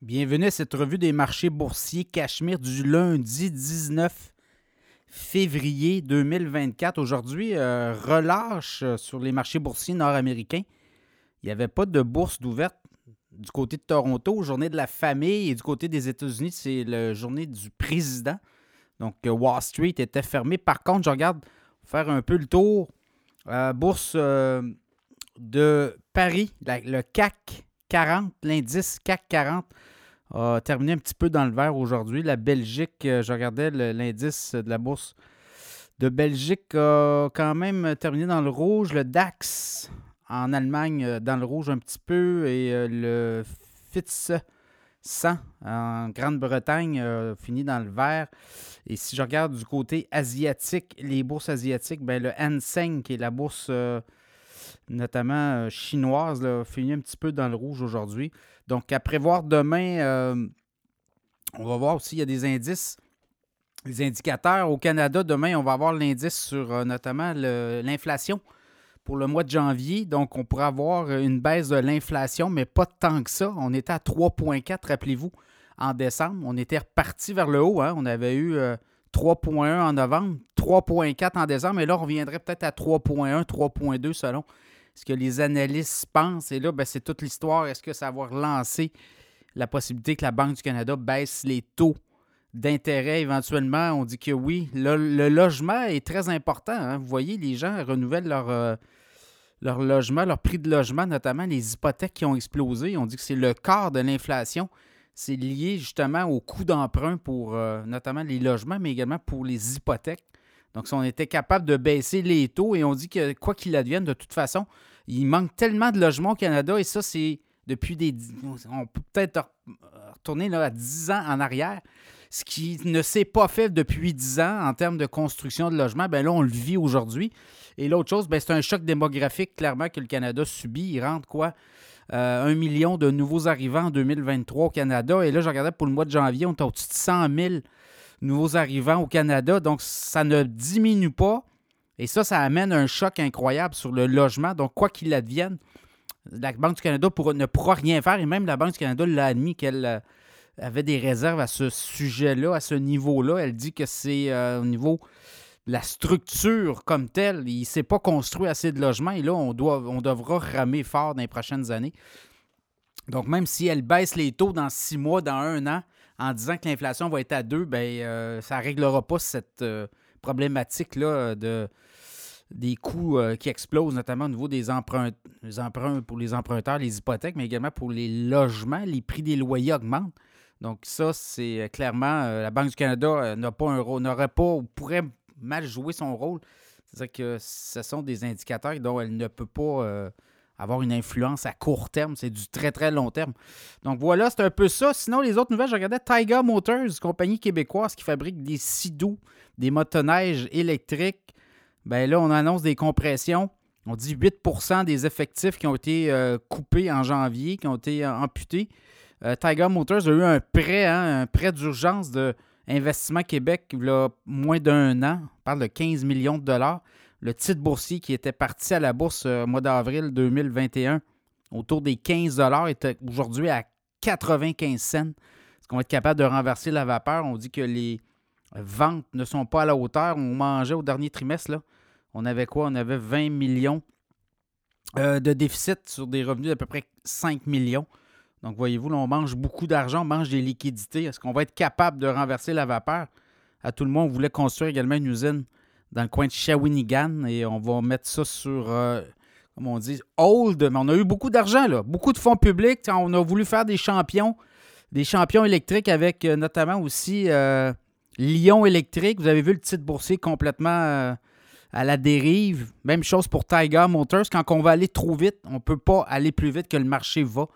Bienvenue à cette revue des marchés boursiers Cachemire du lundi 19 février 2024. Aujourd'hui, euh, relâche euh, sur les marchés boursiers nord-américains. Il n'y avait pas de bourse d'ouverte du côté de Toronto, journée de la famille, et du côté des États-Unis, c'est la journée du président. Donc, euh, Wall Street était fermé. Par contre, je regarde faire un peu le tour. bourse de Paris, le CAC 40, l'indice CAC 40 a terminé un petit peu dans le vert aujourd'hui. La Belgique, euh, je regardais l'indice de la bourse de Belgique a quand même terminé dans le rouge. Le DAX en Allemagne euh, dans le rouge un petit peu et euh, le FITS 100 en Grande-Bretagne fini dans le vert. Et si je regarde du côté asiatique, les bourses asiatiques, ben le Hang qui est la bourse notamment chinoise, a fini un petit peu dans le rouge aujourd'hui. Donc, à prévoir demain, euh, on va voir aussi, il y a des indices, des indicateurs. Au Canada, demain, on va avoir l'indice sur euh, notamment l'inflation pour le mois de janvier. Donc, on pourrait avoir une baisse de l'inflation, mais pas tant que ça. On était à 3,4, rappelez-vous, en décembre. On était reparti vers le haut. Hein. On avait eu 3,1 euh, en novembre, 3,4 en décembre, et là, on reviendrait peut-être à 3,1, 3,2 selon ce que les analystes pensent. Et là, ben, c'est toute l'histoire. Est-ce que ça va relancer la possibilité que la Banque du Canada baisse les taux d'intérêt éventuellement? On dit que oui. Le, logement est très important. Hein. Vous voyez, les gens renouvellent leur, euh, leur logement, leur prix de logement, notamment les hypothèques qui ont explosé. On dit que c'est le quart de l'inflation. C'est lié justement au coût d'emprunt pour euh, notamment les logements, mais également pour les hypothèques. Donc, si on était capable de baisser les taux et on dit que quoi qu'il advienne, de toute façon, il manque tellement de logements au Canada et ça, c'est depuis des. On peut peut-être retourner là, à 10 ans en arrière. Ce qui ne s'est pas fait depuis 10 ans en termes de construction de logements, bien là, on le vit aujourd'hui. Et l'autre chose, ben, c'est un choc démographique clairement que le Canada subit. Il rentre quoi? Euh, un million de nouveaux arrivants en 2023 au Canada. Et là, je regardais pour le mois de janvier, on est au-dessus de 100 000 nouveaux arrivants au Canada. Donc, ça ne diminue pas. Et ça, ça amène un choc incroyable sur le logement. Donc, quoi qu'il advienne, la Banque du Canada ne pourra rien faire. Et même la Banque du Canada l'a admis qu'elle euh, avait des réserves à ce sujet-là, à ce niveau-là. Elle dit que c'est euh, au niveau de la structure comme telle. Il ne s'est pas construit assez de logements. Et là, on, doit, on devra ramer fort dans les prochaines années. Donc, même si elle baisse les taux dans six mois, dans un an, en disant que l'inflation va être à 2, ben, euh, ça ne réglera pas cette euh, problématique-là de, des coûts euh, qui explosent, notamment au niveau des emprunts, emprunts pour les emprunteurs, les hypothèques, mais également pour les logements. Les prix des loyers augmentent. Donc, ça, c'est clairement, la Banque du Canada n'a pas un rôle, n'aurait pas ou pourrait mal jouer son rôle. C'est-à-dire que ce sont des indicateurs dont elle ne peut pas avoir une influence à court terme. C'est du très, très long terme. Donc voilà, c'est un peu ça. Sinon, les autres nouvelles, je regardais Tiger Motors, compagnie québécoise qui fabrique des sidous, des motoneiges électriques. Ben là, on annonce des compressions. On dit 8% des effectifs qui ont été euh, coupés en janvier, qui ont été euh, amputés. Euh, Tiger Motors a eu un prêt, hein, un prêt d'urgence de Investissement Québec il a moins d'un an. On parle de 15 millions de dollars le titre boursier qui était parti à la bourse euh, au mois d'avril 2021 autour des 15 est aujourd'hui à 95 cents. Est-ce qu'on va être capable de renverser la vapeur? On dit que les ventes ne sont pas à la hauteur. On mangeait au dernier trimestre, on avait quoi? On avait 20 millions euh, de déficit sur des revenus d'à peu près 5 millions. Donc, voyez-vous, on mange beaucoup d'argent, on mange des liquidités. Est-ce qu'on va être capable de renverser la vapeur? À tout le monde, on voulait construire également une usine dans le coin de Shawinigan et on va mettre ça sur, euh, comment on dit, hold. Mais on a eu beaucoup d'argent, là, beaucoup de fonds publics. On a voulu faire des champions, des champions électriques avec euh, notamment aussi euh, Lyon électrique. Vous avez vu le titre boursier complètement à la dérive. Même chose pour Tiger Motors. Quand on va aller trop vite, on ne peut pas aller plus vite que le marché va.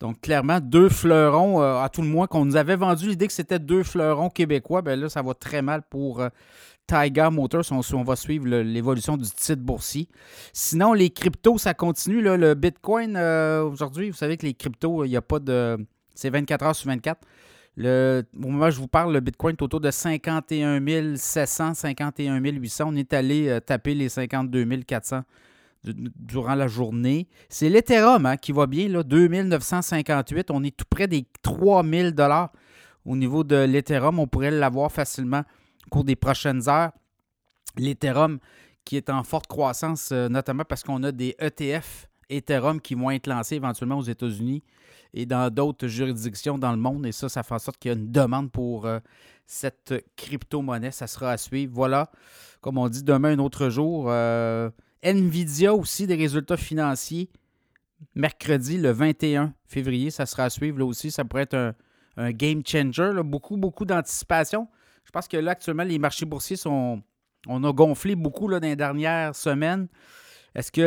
Donc, clairement, deux fleurons, à tout le moins, qu'on nous avait vendu l'idée que c'était deux fleurons québécois. Bien là, ça va très mal pour Tiger Motors, on, va suivre l'évolution du titre boursier. Sinon, les cryptos, ça continue. le Bitcoin, euh, aujourd'hui, vous savez que les cryptos, il n'y a pas de. C'est 24 heures sur 24. Le, au moment où je vous parle, le Bitcoin est autour de 51 700, 51 800. On est allé euh, taper les 52 400 durant la journée. C'est l'Ethereum hein, qui va bien, là, 2958. On est tout près des 3000 dollars au niveau de l'Ethereum. On pourrait l'avoir facilement au cours des prochaines heures. L'Ethereum qui est en forte croissance, euh, notamment parce qu'on a des ETF Ethereum qui vont être lancés éventuellement aux États-Unis et dans d'autres juridictions dans le monde. Et ça, ça fait en sorte qu'il y a une demande pour euh, cette crypto-monnaie. Ça sera à suivre. Voilà, comme on dit, demain, un autre jour. Euh, Nvidia aussi, des résultats financiers. Mercredi, le 21 février, ça sera à suivre. Là aussi, ça pourrait être un, game changer. Beaucoup, beaucoup d'anticipation. Je pense que là, actuellement, les marchés boursiers sont. On a gonflé beaucoup là, dans les dernières semaines. Est-ce que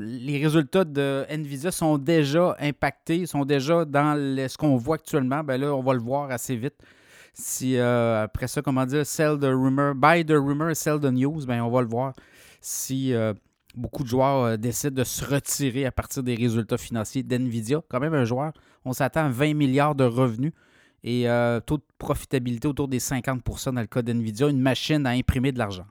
les résultats de Nvidia sont déjà impactés, sont déjà dans ce qu'on voit actuellement? Ben là, on va le voir assez vite. Si euh, après ça, comment dire, sell the rumor, buy the rumor, sell the news, ben on va le voir si euh, beaucoup de joueurs euh, décident de se retirer à partir des résultats financiers d'NVIDIA. Quand même un joueur, on s'attend à 20 milliards de revenus et taux de profitabilité autour des 50% dans le cas d'NVIDIA, une machine à imprimer de l'argent.